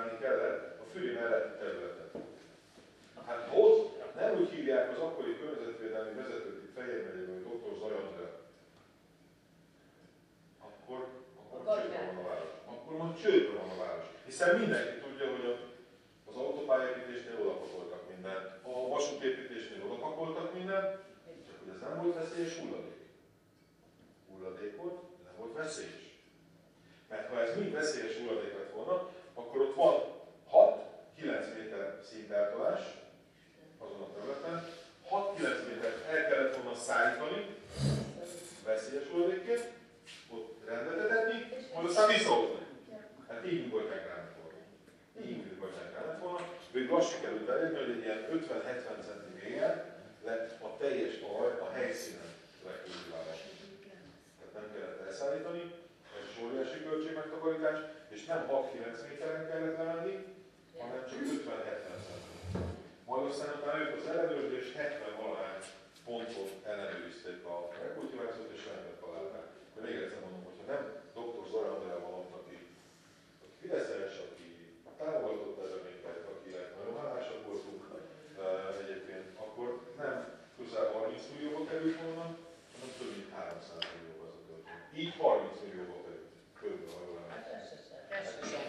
megjelölni kellett a füli melletti területet. Hát ott nem úgy hívják az akkori környezetvédelmi vezetőt itt Fehér megyében, hogy dr. Zajandrel. Akkor, akkor csődben van a város. Akkor már csődben van a város. Hiszen mindenki tudja, hogy a, az autópályépítésnél odapakoltak mindent, a vasútépítésnél odapakoltak mindent, csak hogy ez nem volt veszélyes hulladék. Hulladék volt, nem volt veszélyes. Mert ha ez mind veszélyes hulladék lett volna, akkor ott van 6-9 méter szinteltolás azon a területen, 6-9 métert el kellett volna szállítani, veszélyes hulladékért, ott rendet etetni, majd aztán visszahozni. Hát így nyugodták kellett volna. Így nyugodták kellett volna. Végül azt sikerült elérni, hogy egy ilyen 50-70 megtakarítás, és nem 6-9 méteren kellett lemenni, hanem csak 50-70 centiméter. Majd aztán utána ők az ellenőrzés 70 valahány ponton ellenőrizték a rekultivációt, és rendet találták. De még egyszer mondom, hogyha nem dr. Zara Andrea van ott, aki, aki Fideszes, aki támogatott ezzel minket, akinek nagyon hálásak voltunk, eh, egyébként akkor nem közel 30 millióba került volna,